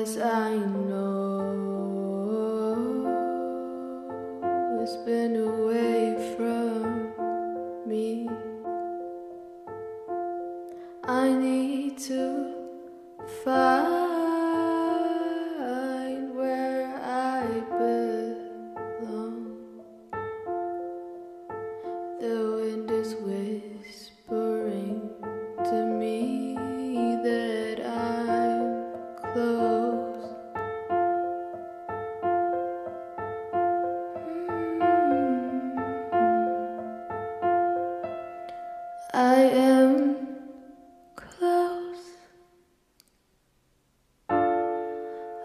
Cause I know it's been away from me. I need to find am close.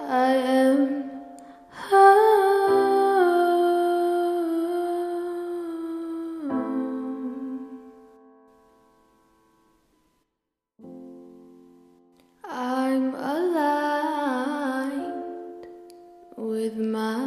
I am home. I'm aligned with my